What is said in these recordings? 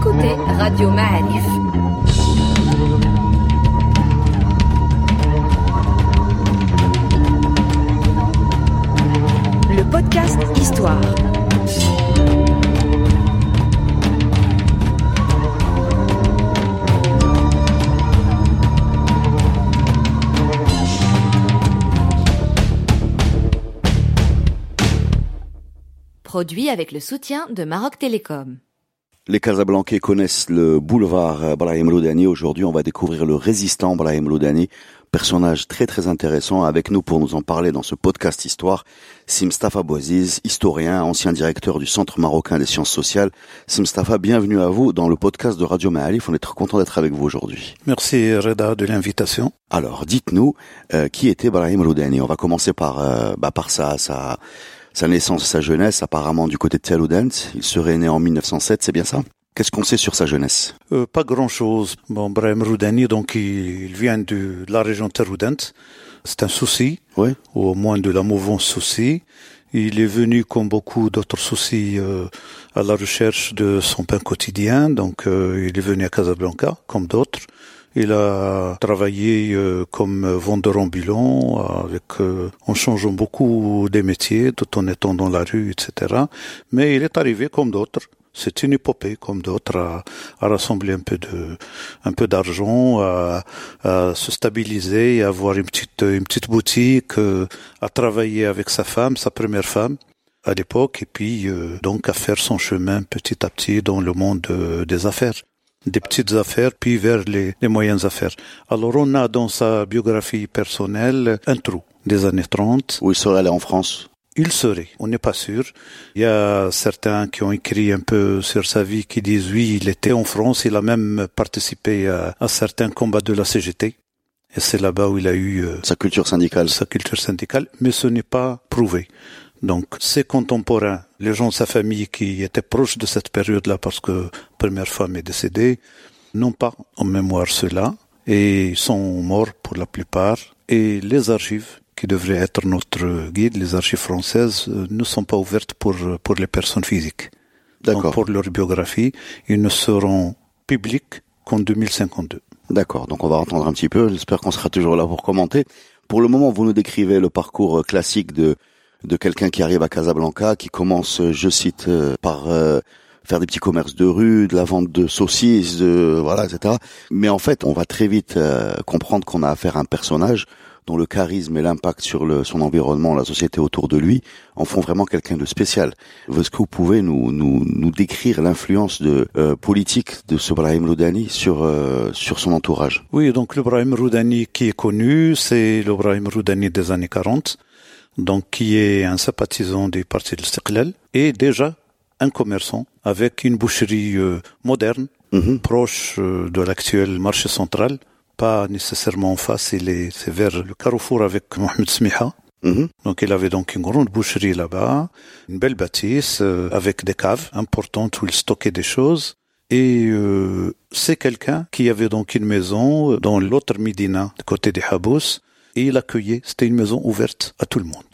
écoutez Radio Ma'arif. Le podcast Histoire. Produit avec le soutien de Maroc Télécom. Les Casablancais connaissent le boulevard Brahim Loudani. Aujourd'hui, on va découvrir le résistant Brahim Loudani, personnage très très intéressant. Avec nous pour nous en parler dans ce podcast Histoire, Simstafa Bouaziz, historien, ancien directeur du Centre marocain des sciences sociales. Simstafa, bienvenue à vous dans le podcast de Radio Ma'alif. On est très content d'être avec vous aujourd'hui. Merci Reda de l'invitation. Alors, dites-nous, euh, qui était Brahim Loudani On va commencer par, euh, bah, par ça, ça sa naissance, sa jeunesse, apparemment du côté de Teloudent. Il serait né en 1907, c'est bien ça? Qu'est-ce qu'on sait sur sa jeunesse? Euh, Pas grand-chose. Bon, Brahim Roudani, donc il, vient de, la région de Teloudent. C'est un souci, oui. ou au moins de la mouvance souci. Il est venu, comme beaucoup d'autres soucis, euh, à la recherche de son pain quotidien. Donc, euh, il est venu à Casablanca, comme d'autres. Il a travaillé euh, comme vendeur ambulant, avec, euh, en changeant beaucoup des métiers, tout en étant dans la rue, etc. Mais il est arrivé comme d'autres. C'est une épopée comme d'autres à, à, rassembler un peu de, un peu d'argent, à, à, se stabiliser, à avoir une petite, une petite boutique, euh, à travailler avec sa femme, sa première femme à l'époque, et puis donc à faire son chemin petit à petit dans le monde des affaires des petites affaires, puis vers les, les moyennes affaires. Alors on a dans sa biographie personnelle un trou des années 30. Où il serait allé en France il serait, on n'est pas sûr. Il y a certains qui ont écrit un peu sur sa vie qui disent oui, il était en France, il a même participé à, à certains combats de la CGT. Et c'est là-bas où il a eu euh, sa culture syndicale. Sa culture syndicale, mais ce n'est pas prouvé. Donc ses contemporains, les gens de sa famille qui étaient proches de cette période-là parce que première femme est décédée, n'ont pas en mémoire cela et sont morts pour la plupart. Et les archives qui devraient être notre guide, les archives françaises, euh, ne sont pas ouvertes pour, pour les personnes physiques. D'accord. pour leur biographie, ils ne seront publics qu'en 2052. D'accord, donc on va entendre un petit peu, j'espère qu'on sera toujours là pour commenter. Pour le moment, vous nous décrivez le parcours classique de de quelqu'un qui arrive à Casablanca, qui commence, je cite, euh, par euh, faire des petits commerces de rue, de la vente de saucisses, de voilà, etc. Mais en fait, on va très vite euh, comprendre qu'on a affaire à un personnage dont le charisme et l'impact sur le, son environnement, la société autour de lui, en font vraiment quelqu'un de spécial. Est-ce que vous pouvez nous, nous, nous décrire l'influence de politique de ce Brahim Loudani sur sur son entourage? Oui, donc le Brahim Roudani qui est connu, c'est le Brahim Roudani des années 40 donc qui est un sympathisant du parti de l'Istiqlal et déjà un commerçant avec une boucherie euh, moderne, Mhm. proche euh, de l'actuel marché central, pas nécessairement en face, c'est vers le carrefour avec Mohamed Smiha. Mhm. Donc il avait donc une grande boucherie là-bas, une belle bâtisse euh, avec des caves importantes où il stockait des choses. Et euh, c'est quelqu'un qui avait donc une maison dans l'autre Médina, du côté des Habous, et il accueillait, c'était une maison ouverte à tout le monde.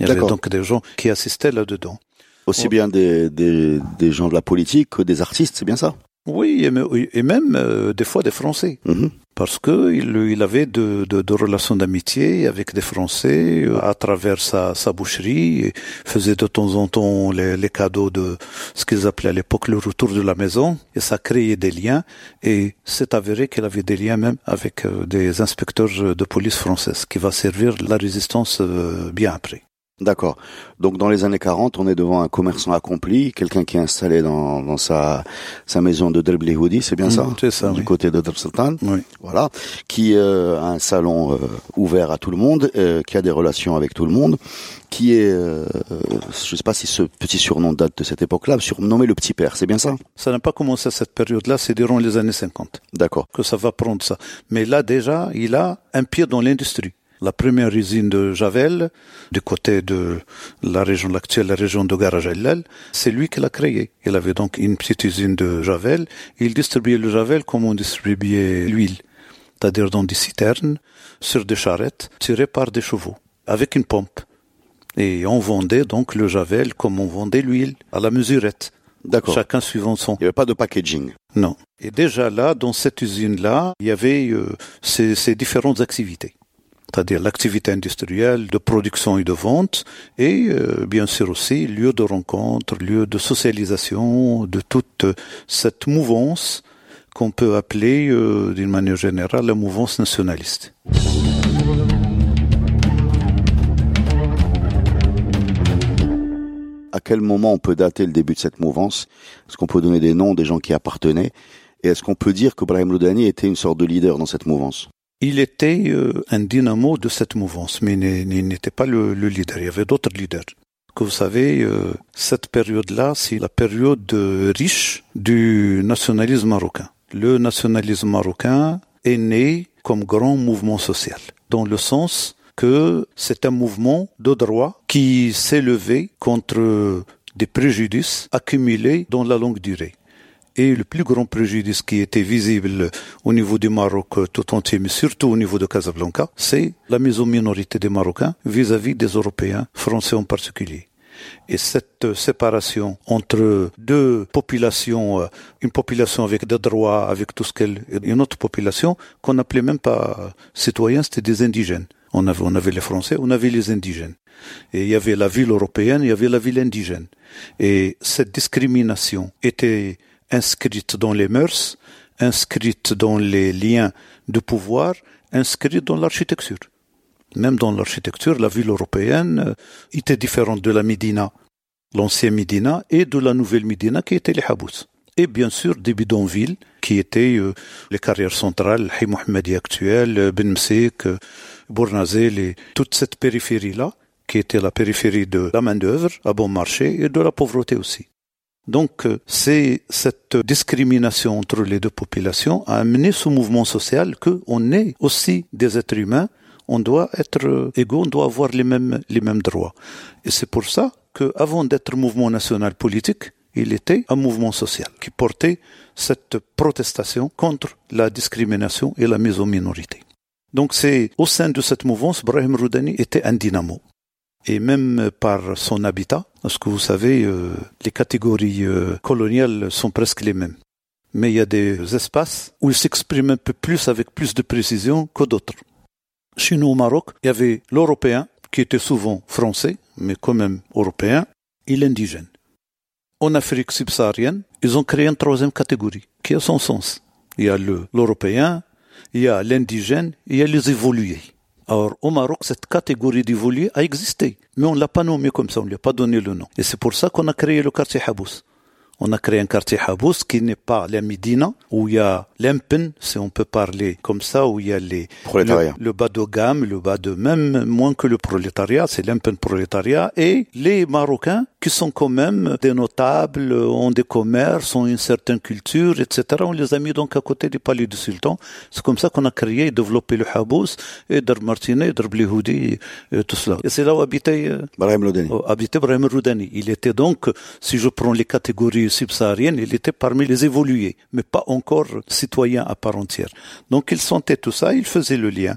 Il y avait donc des gens qui assistaient là-dedans. Aussi Ouais. bien des, des, des gens de la politique que des artistes, c'est bien ça? Oui, et me- et même euh, des fois des Français, Mhm. parce que il, il avait de, de, de relations d'amitié avec des Français euh, à travers sa, sa boucherie, et faisait de temps en temps les, les cadeaux de ce qu'ils appelaient à l'époque le retour de la maison, et ça créait des liens, et c'est avéré qu'il avait des liens même avec euh, des inspecteurs de police françaises, qui va servir la résistance euh, bien après. D'accord. Donc dans les années 40, on est devant un commerçant accompli, quelqu'un qui est installé dans, dans sa, sa maison de Delblihoudi, c'est bien Mhm, ça c'est ça, Du oui. côté de Dar Sultan, Oui. voilà, qui euh, a un salon euh, ouvert à tout le monde, euh, qui a des relations avec tout le monde, qui est, euh, je sais pas si ce petit surnom date de cette époque-là, surnommé le petit père, c'est bien ça? Ça n'a pas commencé à cette période-là, c'est durant les années 50. D'accord. que ça va prendre ça. Mais là, déjà, il a un pied dans l'industrie. La première usine de Javel, du côté de la région actuelle, la région de Garajallal, c'est lui qui l'a créé. Il avait donc une petite usine de Javel. Il distribuait le Javel comme on distribuait l'huile. C'est-à-dire dans des citernes, sur des charrettes, tirées par des chevaux, avec une pompe. Et on vendait donc le Javel comme on vendait l'huile, à la mesurette. D'accord. Chacun suivant son. Il n'y avait pas de packaging. Non. Et déjà là, dans cette usine-là, il y avait euh, ces, ces différentes activités. C'est-à-dire l'activité industrielle de production et de vente, et euh, bien sûr aussi lieu de rencontre, lieu de socialisation de toute cette mouvance qu'on peut appeler euh, d'une manière générale la mouvance nationaliste. À quel moment on peut dater le début de cette mouvance? Est-ce qu'on peut donner des noms des gens qui appartenaient? Et est-ce qu'on peut dire que Brahim Loudani était une sorte de leader dans cette mouvance? Il était euh, un dynamo de cette mouvance, mais il n'était pas le, le, leader. Il y avait d'autres leaders. Que vous savez, euh, cette période-là, c'est la période riche du nationalisme marocain. Le nationalisme marocain est né comme grand mouvement social, dans le sens que c'est un mouvement de droit qui s'est levé contre des préjudices accumulés dans la longue durée. Et le plus grand préjudice qui était visible au niveau du Maroc tout entier, mais surtout au niveau de Casablanca, c'est la mise aux minorités des Marocains vis-à-vis -vis des Européens, français en particulier. Et cette séparation entre deux populations, euh, une population avec des droits, avec tout ce qu'elle, une autre population qu'on n'appelait même pas citoyens, c'était des indigènes. On avait, on avait les Français, on avait les indigènes. Et il y avait la ville européenne, il y avait la ville indigène. Et cette discrimination était inscrite dans les mœurs, inscrite dans les liens de pouvoir, inscrite dans l'architecture. Même dans l'architecture, la ville européenne était différente de la Médina, l'ancienne Médina, et de la nouvelle Médina qui était les Habous. Et bien sûr des bidonvilles qui étaient euh, les carrières centrales, Hay Mohammadi actuel, euh, Ben euh, Bournazel et toute cette périphérie-là, qui était la périphérie de la main-d'œuvre à bon marché et de la pauvreté aussi. Donc, c'est cette discrimination entre les deux populations a amené ce mouvement social que on est aussi des êtres humains, on doit être égaux, on doit avoir les mêmes, les mêmes droits. Et c'est pour ça que, avant d'être mouvement national politique, il était un mouvement social qui portait cette protestation contre la discrimination et la mise aux minorités. Donc c'est au sein de cette mouvance, Brahim Roudani était un dynamo. Et même par son habitat, parce que vous savez, euh, les catégories euh, coloniales sont presque les mêmes. Mais il y a des espaces où il s'exprime un peu plus avec plus de précision que d'autres. Chez nous au Maroc, il y avait l'Européen, qui était souvent français, mais quand même européen, et l'indigène. En Afrique subsaharienne, ils ont créé une troisième catégorie, qui a son sens. Il y a l'Européen, il y a l'indigène, il y a les évolués. Alors, au Maroc, cette catégorie d'évolués a existé, mais on ne l'a pas nommé comme ça, on ne lui a pas donné le nom. Et c'est pour ça qu'on a créé le quartier Habous. On a créé un quartier Habous qui n'est pas la Médina, où il y a l'Empen, si on peut parler comme ça, où il y a les, le, le, bas de gamme, le bas de même, moins que le prolétariat, c'est l'Empen prolétariat, et les Marocains qui sont quand même des notables, ont des commerces, ont une certaine culture, etc. On les a mis donc à côté du palais du sultan. C'est comme ça qu'on a créé et développé le Habous, et Dar Martinet, Dar Blihoudi, et tout cela. Et c'est là où habitait, euh, Brahim Loudani. habitait Brahim Roudani. Il était donc, si je prends les catégories subsahariennes, il était parmi les évolués, mais pas encore citoyen à part entière. Donc il sentait tout ça, il faisait le lien.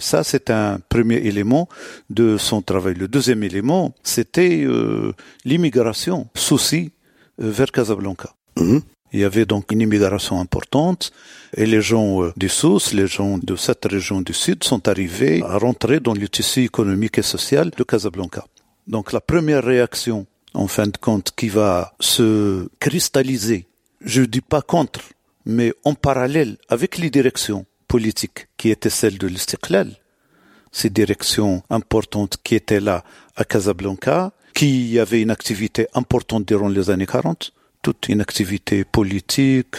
Ça, c'est un premier élément de son travail. Le deuxième élément, c'était euh, l'immigration, souci, euh, vers Casablanca. Mmh. Il y avait donc une immigration importante et les gens euh, du Sousse, les gens de cette région du Sud sont arrivés à rentrer dans le tissu économique et social de Casablanca. Donc la première réaction, en fin de compte, qui va se cristalliser, je dis pas contre, mais en parallèle avec les directions politique qui était celle de l'Istiklal, ces directions importantes qui étaient là à Casablanca, qui avait une activité importante durant les années 40, toute une activité politique,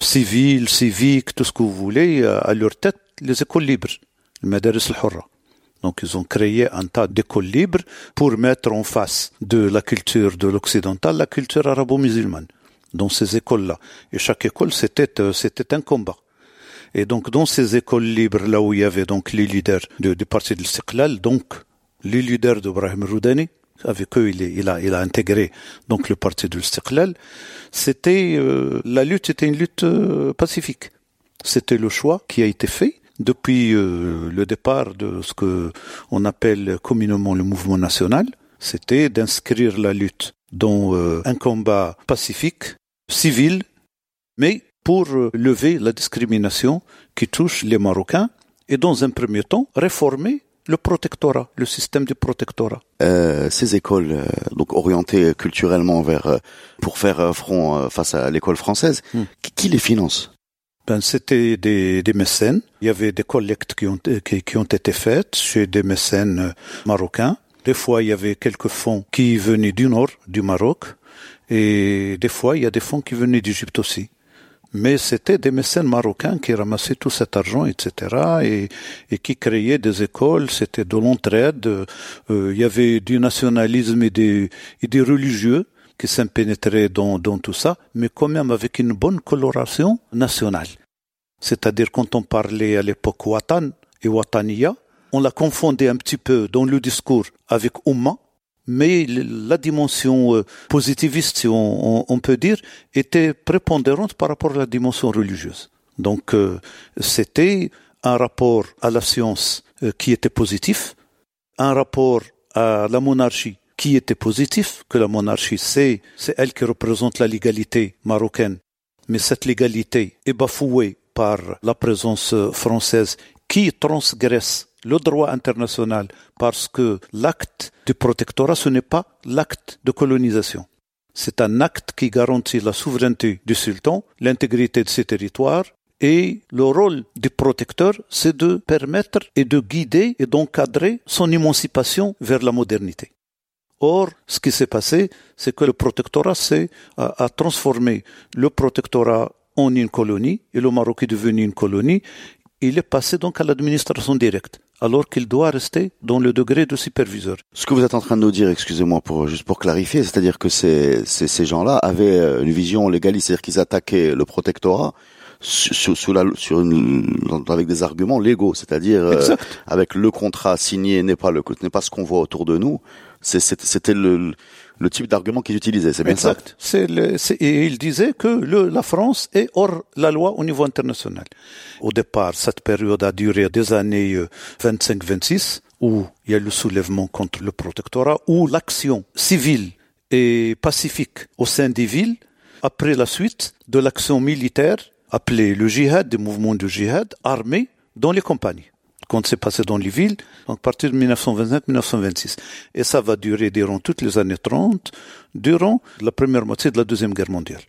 civile, civique, tout ce que vous voulez, à leur tête, les écoles libres, le Madaris al-Hurra. Donc ils ont créé un tas d'écoles libres pour mettre en face de la culture de l'occidental la culture arabo-musulmane dans ces écoles-là. Et chaque école, c'était, c'était un combat. Et donc, dans ces écoles libres, là où il y avait donc les leaders du, parti de l'Istiklal, donc les leaders d'Ibrahim Roudani, avec eux, il, a, il a intégré donc le parti de l'Istiklal, c'était, euh, la lutte était une lutte euh, pacifique. C'était le choix qui a été fait depuis euh, le départ de ce que on appelle communément le mouvement national, c'était d'inscrire la lutte dans euh, un combat pacifique, civil, mais pour euh, lever la discrimination qui touche les Marocains et dans un premier temps réformer le protectorat, le système du protectorat. Euh, ces écoles, euh, donc orientées culturellement vers euh, pour faire front face à l'école française, hmm. qui, les finance? Ben, c'était des, des, mécènes. Il y avait des collectes qui ont, qui, qui ont été faites chez des mécènes marocains. Des fois, il y avait quelques fonds qui venaient du nord du Maroc, et des fois, il y a des fonds qui venaient d'Égypte aussi mais c'était des mécènes marocains qui ramassaient tout cet argent, etc., et, qui créaient des écoles. C'était de l'entraide. Euh, il y avait du nationalisme et des, et des religieux qui s'impénétraient dans, dans tout ça, mais quand même avec une bonne coloration nationale. C'est-à-dire quand on parlait à l'époque Watan et Wataniya, on la confondait un petit peu dans le discours avec Oumma, mais la dimension euh, positiviste, si on, peut dire, était prépondérante par rapport à la dimension religieuse. Donc euh, c'était un rapport à la science euh, qui était positif, un rapport à la monarchie qui était positif, que la monarchie c'est c'est elle qui représente la légalité marocaine, mais cette légalité est bafouée par la présence française qui transgresse le droit international parce que l'acte du protectorat, ce n'est pas l'acte de colonisation. C'est un acte qui garantit la souveraineté du sultan, l'intégrité de ses territoires, et le rôle du protecteur, c'est de permettre et de guider et d'encadrer son émancipation vers la modernité. Or, ce qui s'est passé, c'est que le protectorat a, a transformé le protectorat en une colonie, et le Maroc est devenu une colonie, il est passé donc à l'administration directe alors qu'il doit rester dans le degré de superviseur. Ce que vous êtes en train de nous dire, excusez-moi pour juste pour clarifier, c'est-à-dire que ces, ces, ces gens-là avaient euh, une vision légaliste, c'est-à-dire qu'ils attaquaient le protectorat sur, sur, la, sur une, avec des arguments légaux, c'est-à-dire euh, avec le contrat signé n'est pas le n'est pas ce qu'on voit autour de nous. C'était le, le type d'argument qu'il utilisait, c'est bien exact. ça. Exact. Et il disait que le, la France est hors la loi au niveau international. Au départ, cette période a duré des années 25-26, euh, où il y a le soulèvement contre le protectorat, où l'action civile et pacifique au sein des villes, après la suite de l'action militaire appelée le djihad, des mouvements de djihad armés dans les campagnes quand c'est passé dans les villes, donc à partir de 1929-1926. Et ça va durer durant toutes les années 30, durant la première moitié de la Deuxième Guerre mondiale.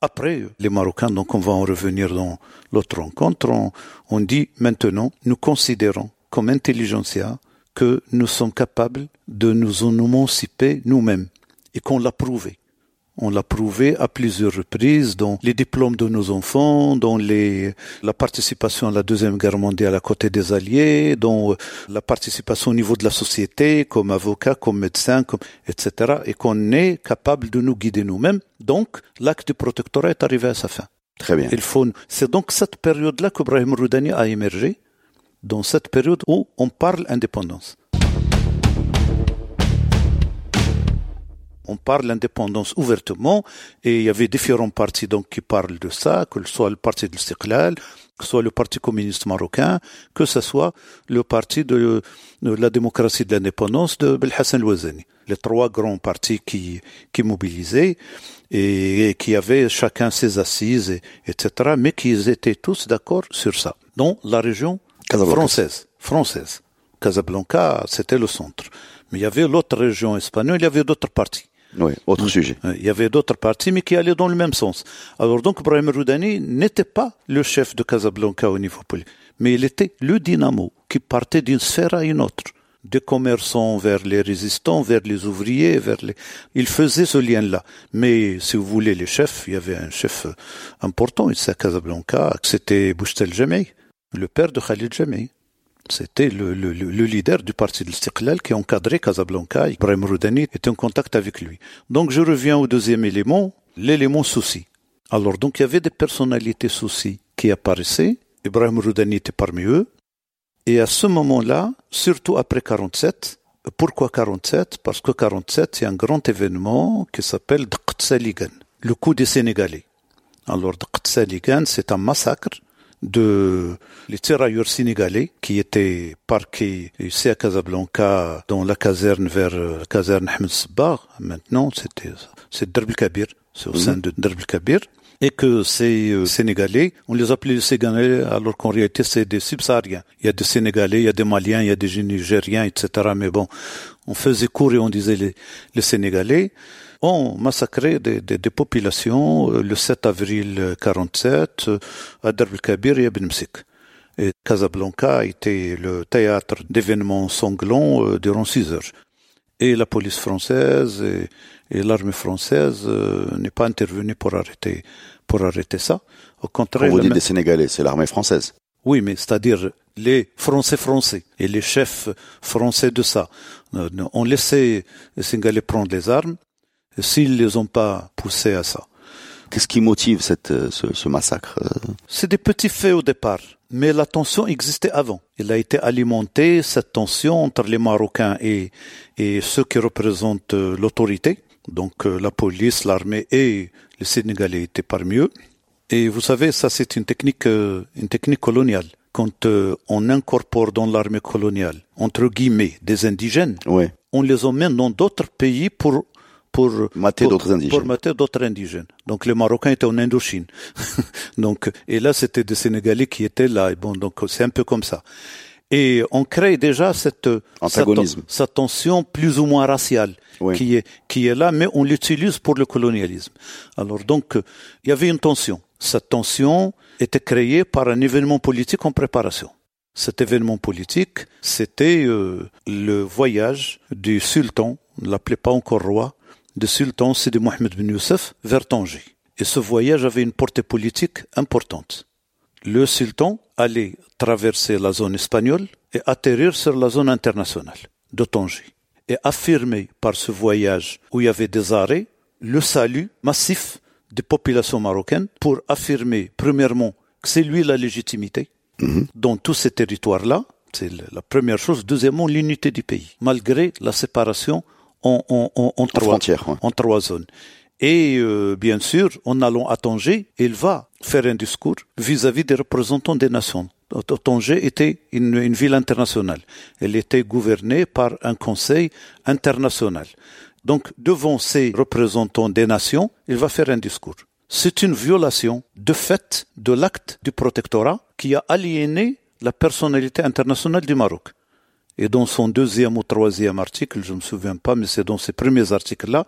Après, les Marocains, donc on va en revenir dans l'autre rencontre, on, dit maintenant, nous considérons comme intelligentsia que nous sommes capables de nous en émanciper nous-mêmes et qu'on l'a prouvé. On l'a prouvé à plusieurs reprises dans les diplômes de nos enfants, dans les, la participation à la Deuxième Guerre mondiale à côté des Alliés, dans la participation au niveau de la société, comme avocat, comme médecin, comme, etc. Et qu'on est capable de nous guider nous-mêmes. Donc, l'acte de protectorat est arrivé à sa fin. Très bien. Il faut, c'est donc cette période-là que Brahim Roudani a émergé, dans cette période où on parle indépendance. On parle l'indépendance ouvertement et il y avait différents partis donc qui parlent de ça, que ce soit le parti de l'Istiqlal, que ce soit le parti communiste marocain, que ce soit le parti de, la démocratie de l'indépendance de Belhassan Louazani. Les trois grands partis qui, qui mobilisaient et, qui avaient chacun ses assises, etc., mais qui étaient tous d'accord sur ça. Dans la région française, française. Casablanca, c'était le centre. Mais il y avait l'autre région espagnole, il y avait d'autres partis. Oui, autre sujet. Il y avait d'autres partis, mais qui allaient dans le même sens. Alors donc, Brahim Roudani n'était pas le chef de Casablanca au niveau politique, mais il était le dynamo qui partait d'une sphère à une autre. Des commerçants vers les résistants, vers les ouvriers, vers les... Il faisait ce lien-là. Mais, si vous voulez, les chefs, il y avait un chef important ici à Casablanca, c'était Boustel Jamei, le père de Khalid Jamei. C'était le, le, le, leader du parti de l'Istiqlal qui encadrait Casablanca. Ibrahim Roudani était en contact avec lui. Donc je reviens au deuxième élément, l'élément souci. Alors donc il y avait des personnalités soucis qui apparaissaient. Ibrahim Roudani était parmi eux. Et à ce moment-là, surtout après 47, pourquoi 47 Parce que 47, c'est un grand événement qui s'appelle Dqtsaligan, le coup des Sénégalais. Alors Dqtsaligan, c'est un massacre de les tirailleurs sénégalais qui étaient parqués ici à Casablanca dans la caserne vers la caserne Ahmed. Maintenant, c'était c'est Derb Kabir, c'est au sein de Derb Kabir. Et que ces euh, Sénégalais, on les appelait les Sénégalais alors qu'en réalité c'est des subsahariens. Il y a des Sénégalais, il y a des Maliens, il y a des Nigériens, etc. Mais bon, on faisait court et on disait les, les Sénégalais ont massacré des, des, des, populations euh, le 7 avril 47 euh, à Derb Kabir et à Ben Et Casablanca a été le théâtre d'événements sanglants euh, durant six heures. Et la police française et, et l'armée française n'est pas intervenue pour arrêter pour arrêter ça. Au contraire, Quand vous dites des Sénégalais, c'est l'armée française. Oui, mais c'est-à-dire les Français français et les chefs français de ça ont laissé les Sénégalais prendre les armes s'ils les ont pas poussés à ça. Qu'est-ce qui motive cette, euh, ce, ce massacre euh C'est des petits faits au départ, mais la tension existait avant. Il a été alimenté, cette tension entre les Marocains et, et ceux qui représentent euh, l'autorité. Donc la police, l'armée et les Sénégalais étaient parmi eux. Et vous savez, ça c'est une technique, une technique coloniale. Quand on incorpore dans l'armée coloniale, entre guillemets, des indigènes, ouais. on les emmène dans d'autres pays pour pour mater d'autres indigènes. Pour mater d'autres indigènes. Donc les Marocains étaient en Indochine. donc et là c'était des Sénégalais qui étaient là. Et bon donc c'est un peu comme ça. Et on crée déjà cette antagonisme, cette, cette tension plus ou moins raciale oui. qui est qui est là, mais on l'utilise pour le colonialisme. Alors donc il y avait une tension. Cette tension était créée par un événement politique en préparation. Cet événement politique, c'était euh, le voyage du sultan, on ne l'appelait pas encore roi, de sultan Sidi Mohamed bin Youssef vers Tanger. Et ce voyage avait une portée politique importante. Le sultan allait traverser la zone espagnole et atterrir sur la zone internationale de Tanger et affirmer par ce voyage où il y avait des arrêts le salut massif des populations marocaines pour affirmer premièrement que c'est lui la légitimité Mhm. dans tous ces territoires-là. C'est la première chose. Deuxièmement, l'unité du pays, malgré la séparation en, en, en, en trois, ouais. en trois zones. Et euh, bien sûr, en allant à Tanger, il va faire un discours vis-à-vis des représentants des nations. Tanger était une, une, ville internationale. Elle était gouvernée par un conseil international. Donc, devant ces représentants des nations, il va faire un discours. C'est une violation de fait de l'acte du protectorat qui a aliéné la personnalité internationale du Maroc. Et dans son deuxième ou troisième article, je ne me souviens pas, mais c'est dans ces premiers articles-là,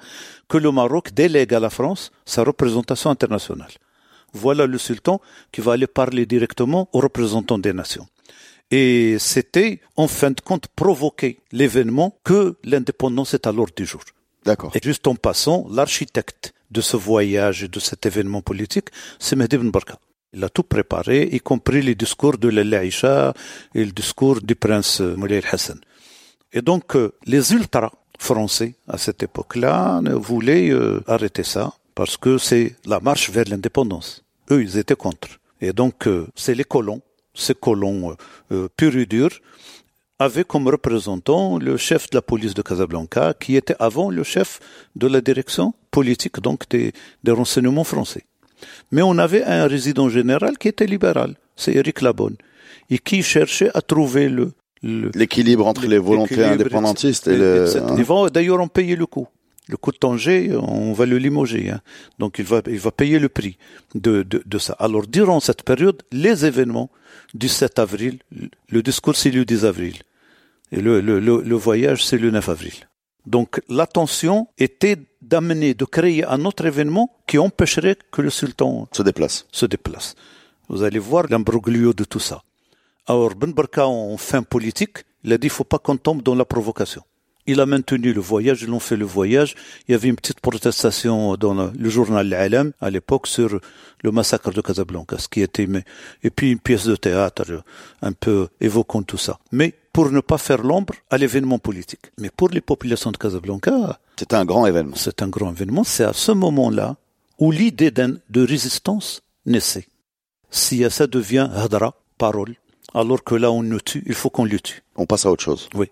que le Maroc délègue à la France sa représentation internationale. Voilà le sultan qui va aller parler directement aux représentants des nations. Et c'était, en fin de compte, provoquer l'événement que l'indépendance est à l'ordre du jour. D'accord. Et juste en passant, l'architecte de ce voyage et de cet événement politique, c'est Mehdi Ben Barka. Il a tout préparé, y compris les discours de l'Aïcha et le discours du prince Moulay Hassan. Et donc, euh, les ultras français, à cette époque-là, voulaient euh, arrêter ça, parce que c'est la marche vers l'indépendance. Eux, ils étaient contre. Et donc, euh, c'est les colons, ces colons purs et durs, avaient comme représentant le chef de la police de Casablanca, qui était avant le chef de la direction politique, donc des renseignements français. Mais on avait un résident général qui était libéral, c'est Éric Labonne, et qui cherchait à trouver le l'équilibre entre les volontés indépendantistes et, et le. Hein. Ils vont d'ailleurs en payer le coût. Le coût de Tanger, on va le limoger, hein. donc il va, il va payer le prix de, de, de ça. Alors durant cette période, les événements du 7 avril, le discours c'est le 10 avril, et le, le, le, le voyage c'est le 9 avril. Donc l'attention était d'amener, de créer un autre événement qui empêcherait que le sultan se déplace. Se déplace. Vous allez voir l'imbroglio de tout ça. Alors Ben Barka, en fin politique, il a dit il faut pas qu'on tombe dans la provocation. Il a maintenu le voyage, ils ont fait le voyage. Il y avait une petite protestation dans le, le journal L'Alam à l'époque sur le massacre de Casablanca, ce qui était et puis une pièce de théâtre un peu évoquant tout ça. Mais pour ne pas faire l'ombre à l'événement politique. Mais pour les populations de Casablanca, c'est un grand événement. C'est un grand événement. C'est à ce moment-là où l'idée de résistance naissait. Si ça devient hadra, parole, alors que là on nous tue, il faut qu'on le tue. On passe à autre chose. Oui.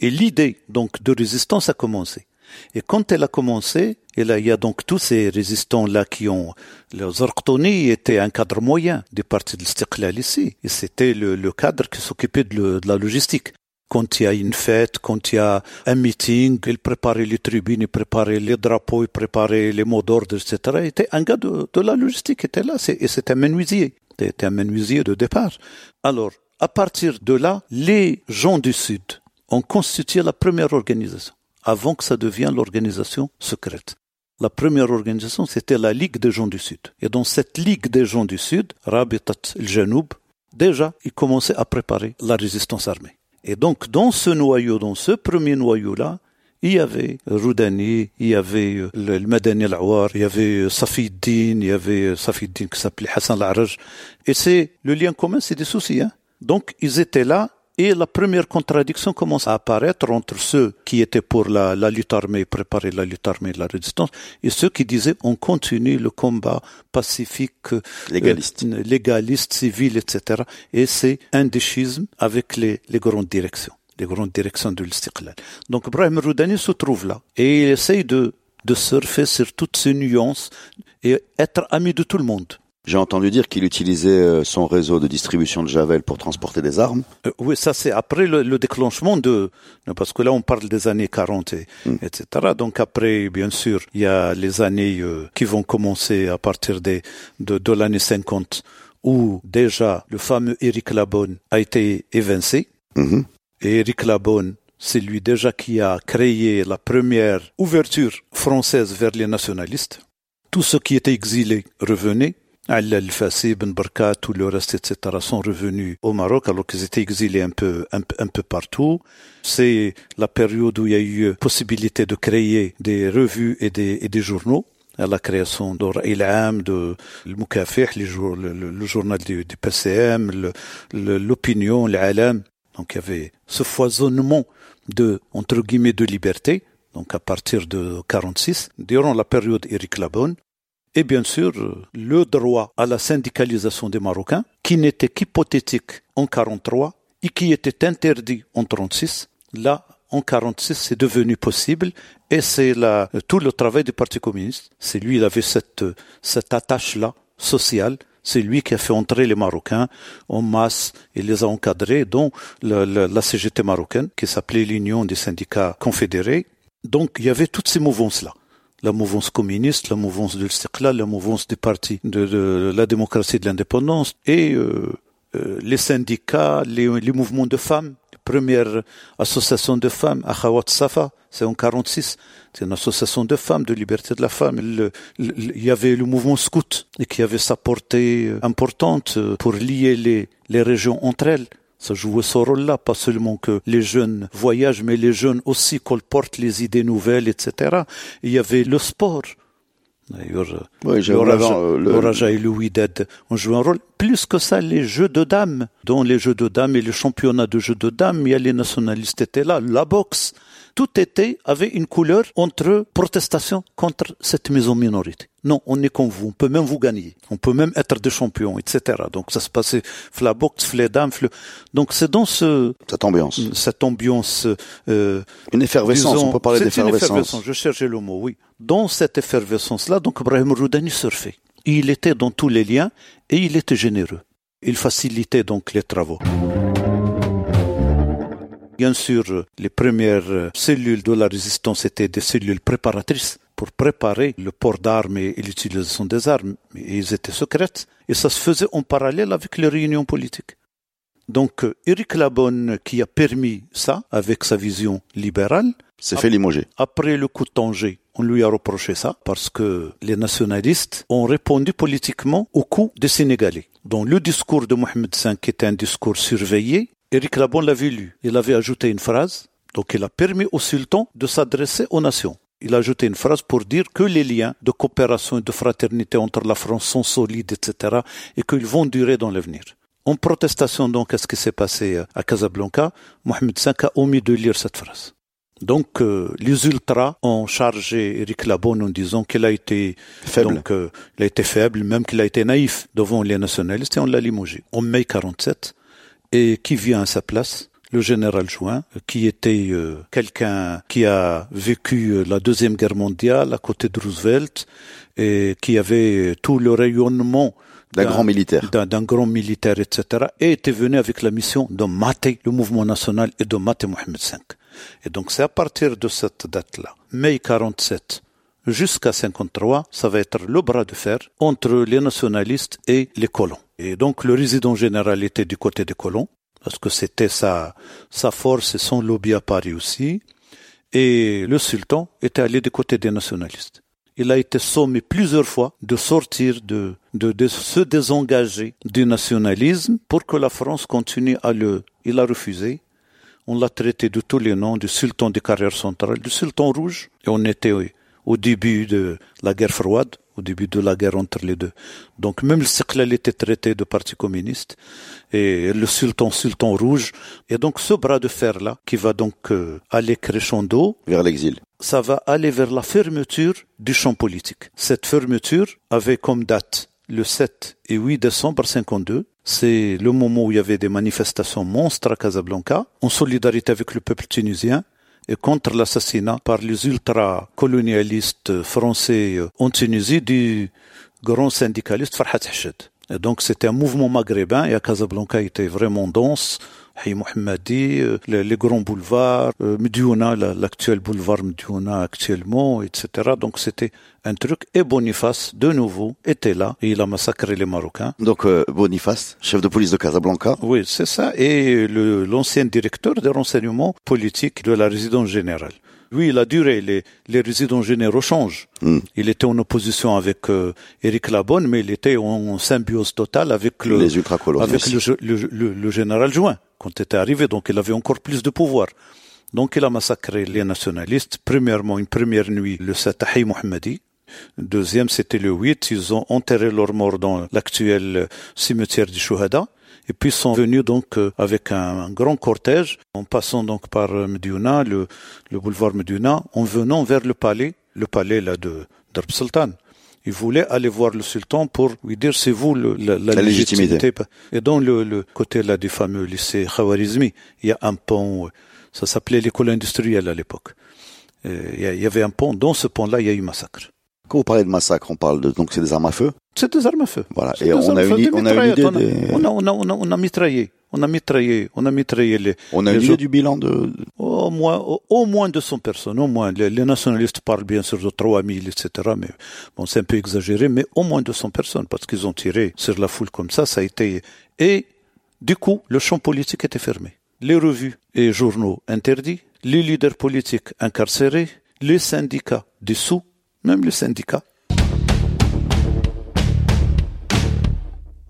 Et l'idée donc de résistance a commencé. Et quand elle a commencé, et là, il y a donc tous ces résistants-là qui ont... Le Zarqtoni était un cadre moyen du parti de l'Istiqlal ici. Et c'était le, cadre qui s'occupait de, la logistique. Quand il y a une fête, quand il y a un meeting, il préparait les tribunes, il préparait les drapeaux, il préparait les mots d'ordre, etc. Il était un gars de, la logistique, était là. Et c'était un menuisier. C'était un menuisier de départ. Alors, à partir de là, les gens du Sud ont constitué la première organisation, avant que ça devienne l'organisation secrète. La première organisation, c'était la Ligue des gens du Sud. Et dans cette Ligue des gens du Sud, Rabitat el-Janoub, déjà, ils commençaient à préparer la résistance armée. Et donc, dans ce noyau, dans ce premier noyau-là, il y avait Roudani, il y avait euh, le Madani al-Awar, il y avait euh, Safiddin, il y avait euh, Safiddin qui s'appelait Hassan al-Araj. Et c'est, le lien commun, c'est des soucis, hein. Donc, ils étaient là et la première contradiction commence à apparaître entre ceux qui étaient pour la, lutte armée, préparer la lutte armée de la résistance, et ceux qui disaient on continue le combat pacifique, euh, légaliste, légaliste civil, etc. Et c'est un déchisme avec les, les grandes directions, les grandes directions de l'Istiqlal. Donc Brahim Roudani se trouve là et il essaye de, de surfer sur toutes ces nuances et être ami de tout le monde. J'ai entendu dire qu'il utilisait euh, son réseau de distribution de Javel pour transporter des armes. Euh, oui, ça c'est après le, déclenchement de... Parce que là on parle des années 40, et, hmm. etc. Donc après, bien sûr, il y a les années euh, qui vont commencer à partir des, de, de l'année 50, où déjà le fameux Eric Labonne a été évincé. Mm-hmm. Et Eric Labonne, c'est lui déjà qui a créé la première ouverture française vers les nationalistes. Tous ceux qui étaient exilés revenaient Al-Fassi, Ben Barkat, tout le reste, etc., sont revenus au Maroc alors qu'ils étaient exilés un peu, un, peu partout. C'est la période où il y a eu possibilité de créer des revues et des, et des journaux à la création d'Oraïlam, de Mukafih, le, le, le, journal du, du PCM, l'opinion, l'Alam. Donc il y avait ce foisonnement de, entre guillemets, de liberté. Donc à partir de 46, durant la période Eric Labonne, et bien sûr le droit à la syndicalisation des Marocains, qui n'était qu'hypothétique en 43 et qui était interdit en 36. Là, en 46, c'est devenu possible et c'est là tout le travail du Parti communiste. C'est lui, il avait cette, cette attache-là sociale. C'est lui qui a fait entrer les Marocains en masse et les a encadrés, dont la CGT marocaine, qui s'appelait l'Union des syndicats confédérés. Donc, il y avait toutes ces mouvances-là la mouvance communiste, la mouvance de l'Istiqlal, la mouvance des partis de, la démocratie de l'indépendance et euh, euh, les syndicats, les, mouvements de femmes. première association de femmes, Akhawat Safa, c'est en 46. C'est une association de femmes, de liberté de la femme. il y avait le mouvement scout qui avait sa portée importante pour lier les, les régions entre elles. Ça jouait ce rôle-là, pas seulement que les jeunes voyagent, mais les jeunes aussi colportent les idées nouvelles, etc. il y avait le sport. D'ailleurs, oui, euh, le... Raja et le Wydad ont joué un rôle. Plus que ça, les jeux de dames. Dans les jeux de dames et les championnats de jeux de dames, il y a les nationalistes étaient là, la boxe. Tout était, avait une couleur entre protestation contre cette maison minorité. Non, on est comme vous, on peut même vous gagner, on peut même être des champions, etc. Donc ça se passait la boxe, les dames, donc c'est dans ce cette ambiance, cette ambiance, euh, une effervescence. on peut parler d'effervescence. Je cherchais le mot, oui. Dans cette effervescence-là, donc Ibrahim Roudani surfait. Il était dans tous les liens et il était généreux. Il facilitait donc les travaux. Bien sûr, les premières cellules de la résistance étaient des cellules préparatrices pour préparer le port d'armes et l'utilisation des armes. Et ils étaient secrètes. Et ça se faisait en parallèle avec les réunions politiques. Donc, Eric Labonne, qui a permis ça, avec sa vision libérale, s'est fait limoger. Après le coup de Tanger, on lui a reproché ça parce que les nationalistes ont répondu politiquement au coup des Sénégalais. Dans le discours de Mohamed V, qui était un discours surveillé, Eric Labonne l'avait lu. Il avait ajouté une phrase, donc il a permis au sultan de s'adresser aux nations il a ajouté une phrase pour dire que les liens de coopération et de fraternité entre la France sont solides, etc., et qu'ils vont durer dans l'avenir. En protestation donc à ce qui s'est passé à Casablanca, Mohamed V a omis de lire cette phrase. Donc euh, les ultras ont chargé Eric Labonne en disant qu'il a été faible, donc, euh, il a été faible, même qu'il a été naïf devant les nationalistes et on l'a limogé en mai 47. Et qui vient à sa place? Le général Juin, qui était euh, quelqu'un qui a vécu euh, la Deuxième Guerre mondiale à côté de Roosevelt et qui avait tout le rayonnement d'un grand militaire, d'un grand militaire, etc., et était venu avec la mission de mater le mouvement national et de mater Mohamed V. Et donc c'est à partir de cette date-là, mai 47, jusqu'à 53, ça va être le bras de fer entre les nationalistes et les colons. Et donc le résident général était du côté des colons, parce que c'était sa, sa force et son lobby à Paris aussi. Et le sultan était allé du côté des nationalistes. Il a été sommé plusieurs fois de sortir, de, de, de se désengager du nationalisme pour que la France continue à le. Il a refusé. On l'a traité de tous les noms, du sultan des carrières centrales, du sultan rouge. Et on était au début de la guerre froide, au début de la guerre entre les deux. Donc même le Siqlal était traité de parti communiste et le sultan, sultan rouge. Et donc ce bras de fer-là, qui va donc euh, aller crescendo. Vers l'exil. Ça va aller vers la fermeture du champ politique. Cette fermeture avait comme date le 7 et 8 décembre 52. C'est le moment où il y avait des manifestations monstres à Casablanca, en solidarité avec le peuple tunisien et contre l'assassinat par les ultra-colonialistes français en Tunisie du grand syndicaliste Farhat Hachad. Et donc c'était un mouvement maghrébin et à Casablanca il était vraiment dense. Hay Mohammadi, euh, les, grands boulevards, euh, Mediouna, l'actuel boulevard Mediouna actuellement, etc. Donc c'était un truc. Et Boniface, de nouveau, était là et il a massacré les Marocains. Donc euh, Boniface, chef de police de Casablanca. Oui, c'est ça. Et l'ancien directeur des renseignements politiques de la résidence générale. Oui, il a duré. Les, les résidents généraux changent. Hmm. Il était en opposition avec euh, Éric Labonne, mais il était en symbiose totale avec le, les avec le, le, le, général Join quand il était arrivé. Donc il avait encore plus de pouvoir. Donc il a massacré les nationalistes. Premièrement, une première nuit, le 7 Mohammadi. Deuxième, c'était le 8. Ils ont enterré leurs morts dans l'actuel cimetière du Shuhada et puis sont venus donc euh, avec un, grand cortège, en passant donc par euh, Medina, le, le boulevard Medina, en venant vers le palais, le palais là de Darb Sultan. Ils voulaient aller voir le sultan pour lui dire c'est vous le, la, la, légitimité. Et dans le, le, côté là du fameux lycée Khawarizmi, il y a un pont, ça s'appelait l'école industrielle à l'époque. Il y avait un pont, dans ce pont-là, il y a eu massacre. Quand vous parlez de massacre, on parle de donc c'est des armes à feu? C'est des armes à feu. Voilà. Et on a, une, on a une idée. Des... On a, on a, on a, on a mitraillé. On a mitraillé, on a mitraillé les. On a une idée du bilan de. Au moins, au, au, moins 200 personnes, au moins. Les, les, nationalistes parlent bien sûr de 3000, etc. Mais bon, c'est un peu exagéré, mais au moins 200 personnes, parce qu'ils ont tiré sur la foule comme ça, ça a été. Et du coup, le champ politique était fermé. Les revues et journaux interdits, les leaders politiques incarcérés, les syndicats dissous, même les syndicats.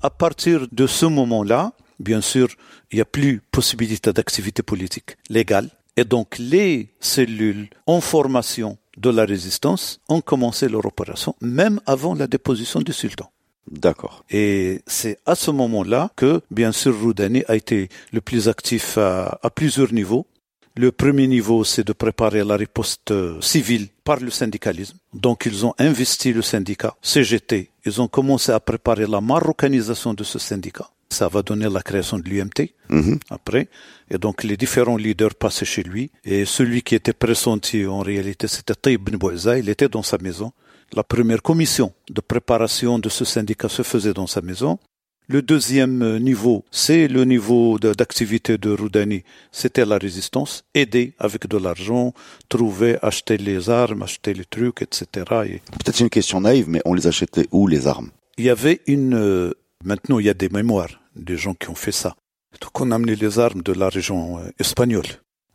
À partir de ce moment-là, bien sûr, il n'y a plus possibilité d'activité politique légale. Et donc, les cellules en formation de la résistance ont commencé leur opération, même avant la déposition du sultan. D'accord. Et c'est à ce moment-là que, bien sûr, Roudani a été le plus actif à, à plusieurs niveaux. Le premier niveau, c'est de préparer la riposte euh, civile par le syndicalisme. Donc, ils ont investi le syndicat CGT. Ils ont commencé à préparer la marocanisation de ce syndicat. Ça va donner la création de l'UMT mhm. après. Et donc, les différents leaders passaient chez lui. Et celui qui était pressenti, en réalité, c'était Taïb Boueza. Il était dans sa maison. La première commission de préparation de ce syndicat se faisait dans sa maison. Le deuxième niveau, c'est le niveau d'activité de, Roudani. C'était la résistance, aider avec de l'argent, trouver, acheter les armes, acheter les trucs, etc. Peut-être une question naïve, mais on les achetait où les armes? Il y avait une. Euh, maintenant, il y a des mémoires des gens qui ont fait ça. Donc, on amenait les armes de la région euh, espagnole.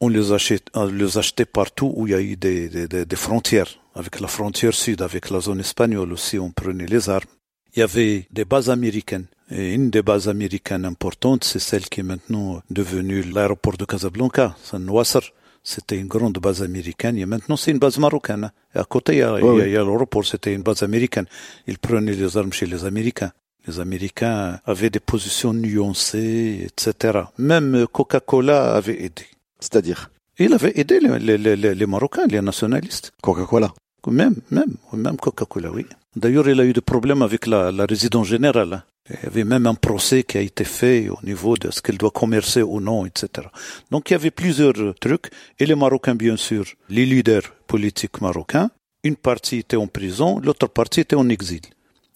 On les, achetait, on les achetait partout où il y a eu des, des, des frontières. Avec la frontière sud, avec la zone espagnole aussi, on prenait les armes. Il y avait des bases américaines et une des bases américaines importantes, c'est celle qui est maintenant devenue l'aéroport de Casablanca, c'est Nouasser. C'était une grande base américaine et maintenant c'est une base marocaine. Et à côté, il y a, a l'aéroport, c'était une base américaine. Ils prenaient les armes chez les Américains. Les Américains avaient des positions nuancées, etc. Même Coca-Cola avait aidé. C'est-à-dire? Il avait aidé les, les, les, les Marocains, les nationalistes. Coca-Cola Même, même, même Coca-Cola, oui. D'ailleurs, il a eu des problèmes avec la, la résidence générale. Il y avait même un procès qui a été fait au niveau de ce qu'elle doit commercer ou non, etc. Donc il y avait plusieurs trucs. Et les Marocains, bien sûr, les leaders politiques marocains, une partie était en prison, l'autre partie était en exil.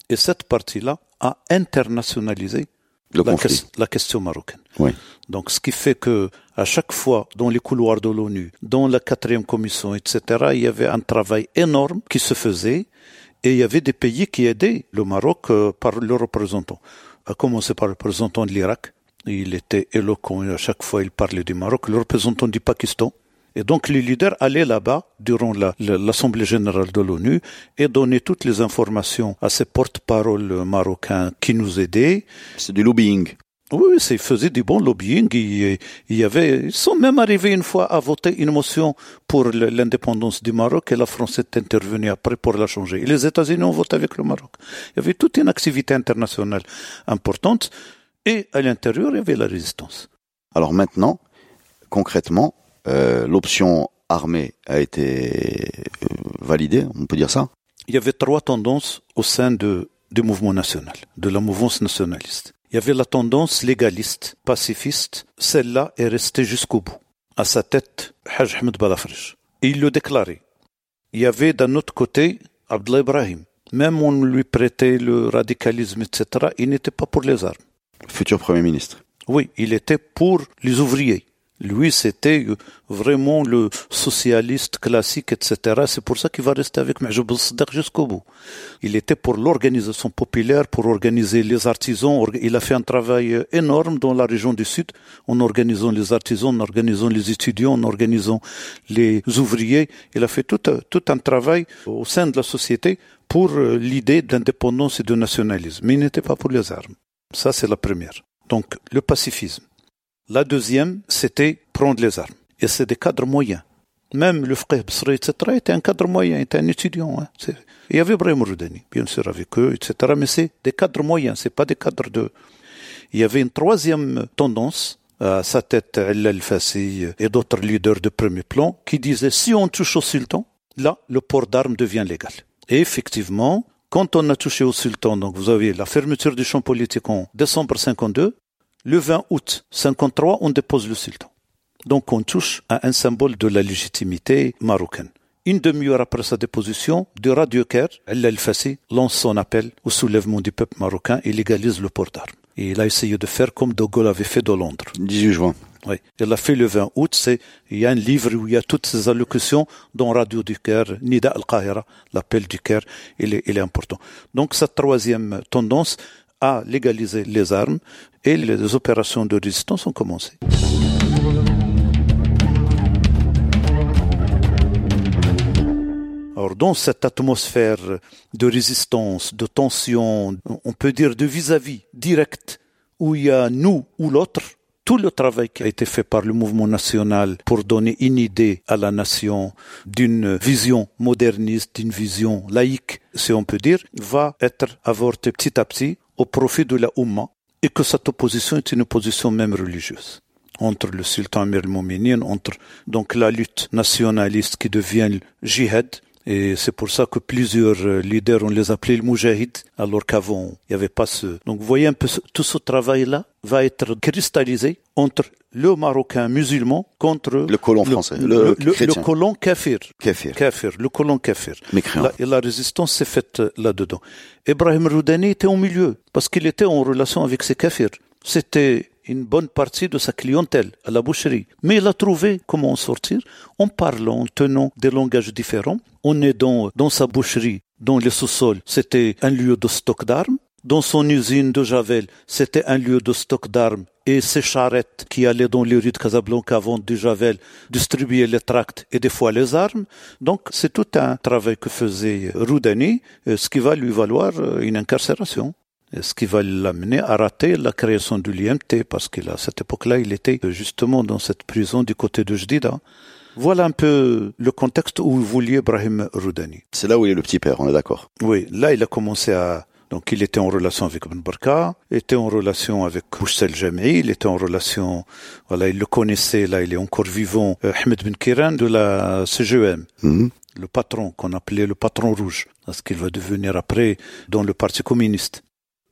Et cette partie-là a internationalisé la, question marocaine. Donc, ce qui fait que à chaque fois, dans les couloirs de l'ONU, dans la quatrième commission, etc., il y avait un travail énorme qui se faisait et il y avait des pays qui aidaient le Maroc euh, par leurs représentants. À commencer par le représentant de l'Irak. Il était éloquent et à chaque fois il parlait du Maroc. Le représentant du Pakistan. Et donc les leaders allaient là-bas durant l'Assemblée générale de l'ONU et donnaient toutes les informations à ces porte-paroles marocains qui nous aidaient. C'est du lobbying. Oui, ils faisaient du bon lobbying. Il, y avait, ils sont même arrivés une fois à voter une motion pour l'indépendance du Maroc et la France est intervenue après pour la changer. Et les États-Unis ont voté avec le Maroc. Il y avait toute une activité internationale importante et à l'intérieur, il y avait la résistance. Alors maintenant, concrètement, euh, l'option armée a été euh, validée, on peut dire ça? Il y avait trois tendances au sein de, du mouvement national, de la mouvance nationaliste. Il y avait la tendance légaliste, pacifiste. Celle-là est restée jusqu'au bout. À sa tête, Hajj Ahmed Balafrij. Et il le déclarait. Il y avait d'un autre côté Abdullah Ibrahim. Même on lui prêtait le radicalisme, etc. Il n'était pas pour les armes. Futur Premier ministre. Oui, il était pour les ouvriers. Lui, c'était vraiment le socialiste classique, etc. C'est pour ça qu'il va rester avec Mahjoub al jusqu'au bout. Il était pour l'organisation populaire, pour organiser les artisans. Il a fait un travail énorme dans la région du Sud, en organisant les artisans, en organisant les étudiants, en organisant les ouvriers. Il a fait tout, tout un travail au sein de la société pour euh, l'idée d'indépendance et de nationalisme. Mais il n'était pas pour les armes. Ça, c'est la première. Donc, le pacifisme. La deuxième, c'était prendre les armes. Et c'est des cadres moyens. Même le frère Bsri, etc., était un cadre moyen, était un étudiant. Hein. Il y avait Roudani, bien sûr, avec eux, etc., mais c'est des cadres moyens, c'est pas des cadres de... Il y avait une troisième tendance, à sa tête, El-Fassi et d'autres leaders de premier plan, qui disaient, si on touche au sultan, là, le port d'armes devient légal. Et effectivement, quand on a touché au sultan, donc vous avez la fermeture du champ politique en décembre 52, le 20 août 53, on dépose le sultan. Donc on touche à un symbole de la légitimité marocaine. Une demi-heure après sa déposition, de Radio Caire, El-Fassi lance son appel au soulèvement du peuple marocain et légalise le port d'armes. Et il a essayé de faire comme De Gaulle avait fait de Londres. 18 juin. Oui. Il a fait le 20 août. C'est, il y a un livre où il y a toutes ces allocutions dans Radio du Caire, Nida al-Qahira, l'appel du Caire, il est, il est important. Donc, cette troisième tendance, à légaliser les armes et les opérations de résistance ont commencé. Alors, dans cette atmosphère de résistance, de tension, on peut dire de vis-à-vis direct, où il y a nous ou l'autre, tout le travail qui a été fait par le mouvement national pour donner une idée à la nation d'une vision moderniste, d'une vision laïque, si on peut dire, va être avorté petit à petit au profit de la Oumma et que cette opposition est une opposition même religieuse entre le sultan Amir al entre donc la lutte nationaliste qui devient le jihad, et c'est pour ça que plusieurs euh, leaders, on les appelait le Moujahid, alors qu'avant, il n'y avait pas ce... Donc vous voyez un peu tout ce travail-là va être cristallisé entre le Marocain musulman contre le colon français, le, le, colon kafir. Kafir. Kafir, le colon kafir. La, et la résistance s'est faite euh, là-dedans. Ibrahim Roudani était au milieu, parce qu'il était en relation avec ces kafirs. C'était une bonne partie de sa clientèle à la boucherie. Mais il a trouvé comment en sortir en parlant, en tenant des langages différents, en aidant dans sa boucherie, dans le sous-sol, c'était un lieu de stock d'armes. Dans son usine de Javel, c'était un lieu de stock d'armes et ses charrettes qui allaient dans les rues de Casablanca vendre du Javel distribuaient les tracts et des fois les armes. Donc c'est tout un travail que faisait Roudani, euh, ce qui va lui valoir euh, une incarcération ce qui va l'amener à rater la création de l'IMT, parce qu'à cette époque-là, il était justement dans cette prison du côté de Jdida. Voilà un peu le contexte où vouliez Ibrahim Roudani. C'est là où il est le petit père, on est d'accord. Oui, là il a commencé à... Donc il était en relation avec Ben Barka, était en relation avec Bouchsel Jami, il était en relation... Voilà, il le connaissait, là il est encore vivant, euh, Ahmed Ben Kiran de la CGM. Mhm. Le patron qu'on appelait le patron rouge, parce qu'il va devenir après dans le Parti communiste.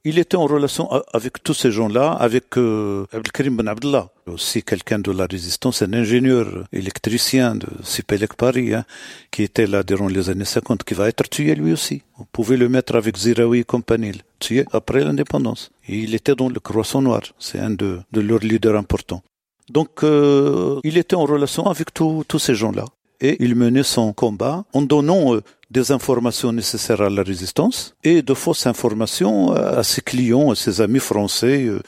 Il était en relation avec tous ces gens-là, avec euh, Abdelkrim Ben Abdallah, aussi quelqu'un de la résistance, un ingénieur électricien de Sipelek Paris, hein, qui était là durant les années 50, qui va être tué lui aussi. Vous pouvez le mettre avec Ziraoui et compagnie, tué après l'indépendance. Il était dans le Croissant Noir, c'est un de, de leurs leaders importants. Donc, euh, il était en relation avec tous ces gens-là. Et il menait son combat en donnant euh, des informations nécessaires à la résistance et de fausses informations à ses clients, à ses amis français. Euh,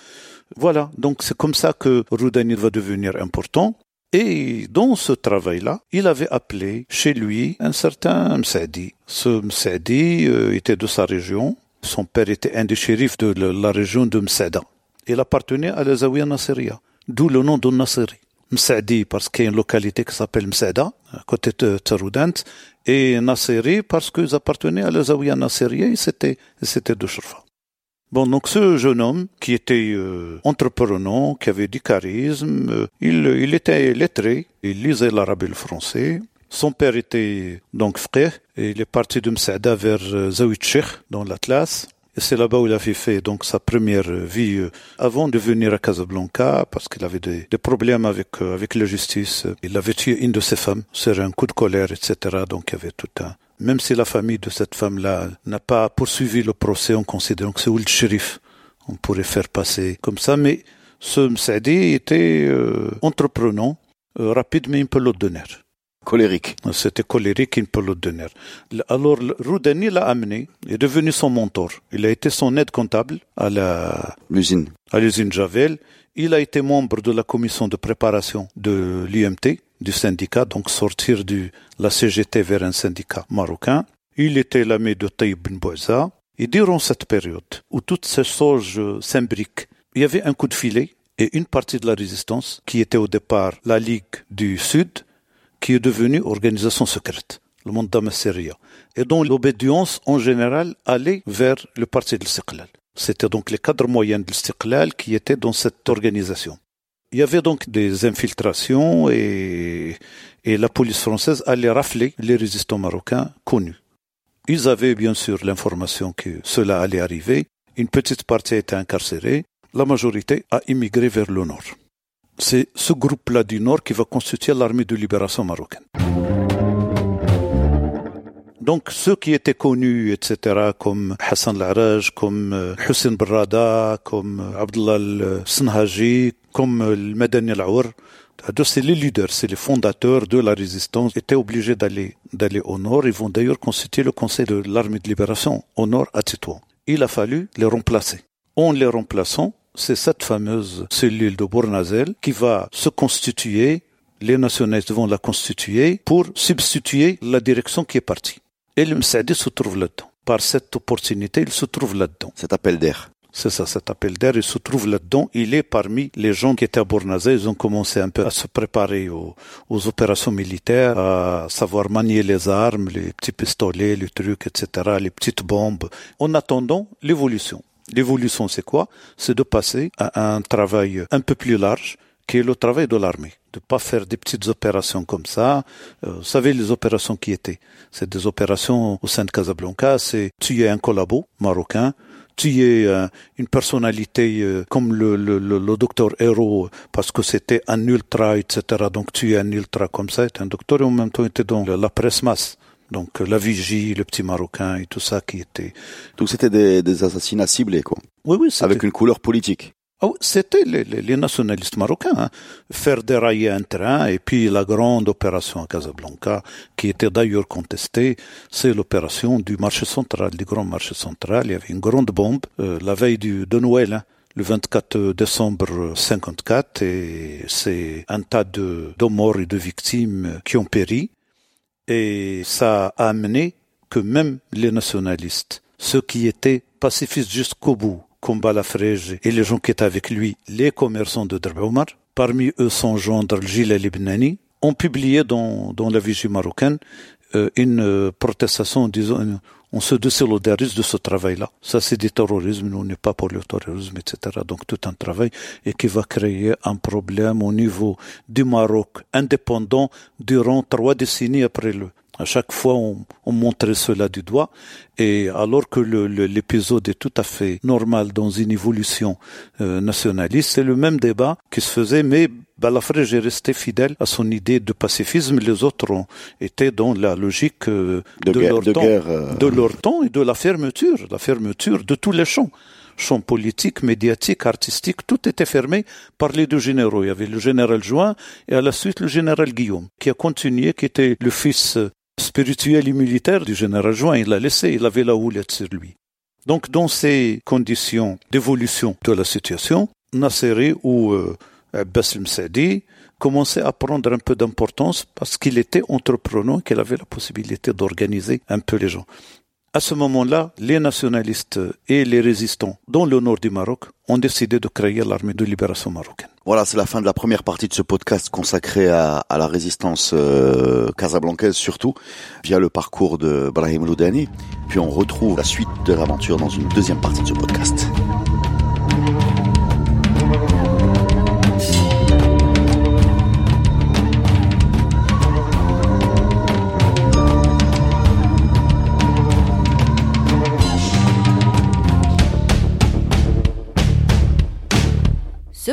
voilà, donc c'est comme ça que Roudanil va devenir important. Et dans ce travail-là, il avait appelé chez lui un certain Msadi. Ce Msadi euh, était de sa région. Son père était un des shérifs de la région de Msada. Il appartenait à la Zawiya Nasseria, d'où le nom de Nasseri. Msadi parce qu'il y a une localité qui s'appelle Msada, à côté de Tsaroudant, et Nasseri parce qu'ils appartenaient à la Zawiya Nasseria et c'était, c'était de Shurfa. Bon, donc ce jeune homme qui était euh, entreprenant, qui avait du charisme, euh, il, il était lettré, il lisait l'arabe et le français. Son père était donc frère et il est parti de Msada vers euh, dans l'Atlas. C'est là-bas où il avait fait donc sa première vie euh, avant de venir à Casablanca parce qu'il avait des, problèmes avec euh, avec la justice. Il avait tué une de ses femmes sur un coup de colère, etc. Donc il y avait tout un. Même si la famille de cette femme-là n'a pas poursuivi le procès en considérant que c'est le shérif, on pourrait faire passer comme ça. Mais ce Msadi était euh, entreprenant, rapide mais un peu nerf. Colérique. C'était colérique, il peut le donner. Alors, Roudani l'a amené, il est devenu son mentor. Il a été son aide comptable à la, l'usine. À l'usine Javel. Il a été membre de la commission de préparation de l'UMT, du syndicat, donc sortir de la CGT vers un syndicat marocain. Il était l'ami de Taïb Ben Bouza. Et durant cette période où toutes ces choses s'imbriquent, il y avait un coup de filet et une partie de la résistance qui était au départ la Ligue du Sud, qui est devenue organisation secrète, le monde d'Amasseria, et dont l'obédience en général allait vers le parti de l'Istiqlal. C'était donc les cadres moyens de l'Istiqlal qui étaient dans cette organisation. Il y avait donc des infiltrations et, et la police française allait rafler les résistants marocains connus. Ils avaient bien sûr l'information que cela allait arriver. Une petite partie a été incarcérée. La majorité a immigré vers le nord c'est ce groupe-là du Nord qui va constituer l'armée de libération marocaine. Donc ceux qui étaient connus, etc., comme Hassan Laraj, comme euh, Hussein Barrada, comme euh, Abdullah Sanhaji, comme euh, le Madani Al-Aour, c'est les leaders, c'est les fondateurs de la résistance, étaient obligés d'aller, d'aller au nord. Ils vont d'ailleurs constituer le conseil de l'armée de libération au nord à Tétouan. Il a fallu les remplacer. En les remplaçant, c'est cette fameuse cellule de Bournazel qui va se constituer, les nationalistes vont la constituer pour substituer la direction qui est partie. Et le Msadi se trouve là-dedans. Par cette opportunité, il se trouve là-dedans. Cet appel d'air. C'est ça, cet appel d'air, il se trouve là-dedans. Il est parmi les gens qui étaient à Bournazel. Ils ont commencé un peu à se préparer aux, aux, opérations militaires, à savoir manier les armes, les petits pistolets, les trucs, etc., les petites bombes, en attendant l'évolution. L'évolution, c'est quoi? C'est de passer à un travail un peu plus large, qui est le travail de l'armée. De pas faire des petites opérations comme ça. Euh, vous savez, les opérations qui étaient. C'est des opérations au sein de Casablanca, c'est tuer un collabo marocain, tuer euh, une personnalité euh, comme le, docteur Héros, parce que c'était un ultra, etc. Donc tuer un ultra comme ça, c'est un docteur et en même temps était dans la presse masse. Donc la vigie, le petit marocain et tout ça qui était. Donc c'était des, des, assassinats ciblés, quoi. Oui, oui. Avec une couleur politique. Oh, c'était les, les, les, nationalistes marocains. Hein. Faire dérailler un train et puis la grande opération à Casablanca, qui était d'ailleurs contestée, c'est l'opération du marché central, du grand marché central. Il y avait une grande bombe euh, la veille du, de Noël. Hein le 24 décembre 54 et c'est un tas de, de morts et de victimes qui ont péri. Et ça a amené que même les nationalistes, ceux qui étaient pacifistes jusqu'au bout, comme Balafrej et les gens qui étaient avec lui, les commerçants de Omar, parmi eux son gendre Gilles Libnani, ont publié dans, dans la vigie marocaine euh, une euh, protestation, disons, on se désolidarise de ce travail-là. Ça, c'est du terrorisme. Nous, on n'est pas pour le terrorisme, etc. Donc, tout un travail et qui va créer un problème au niveau du Maroc indépendant durant trois décennies après le, À chaque fois, on, on, montrait cela du doigt, et alors que l'épisode est tout à fait normal dans une évolution euh, nationaliste, c'est le même débat qui se faisait, mais Balafré est resté fidèle à son idée de pacifisme. Les autres ont été dans la logique euh, de, leur temps, euh. de leur temps et de la fermeture, la fermeture de tous les champs champ politique, médiatique, artistique, tout était fermé par les deux généraux. Il y avait le général Join et à la suite le général Guillaume, qui a continué, qui était le fils spirituel et militaire du général Join. Il l'a laissé, il avait la houlette sur lui. Donc, dans ces conditions d'évolution de la situation, Nasseri ou euh, Bassim Sadi commençait à prendre un peu d'importance parce qu'il était entrepreneur, qu'il avait la possibilité d'organiser un peu les gens. À ce moment-là, les nationalistes et les résistants dans le nord du Maroc ont décidé de créer l'armée de libération marocaine. Voilà, c'est la fin de la première partie de ce podcast consacré à, la résistance euh, casablancaise surtout, via le parcours de Brahim Loudani. Puis on retrouve la suite de l'aventure dans une deuxième partie de ce podcast.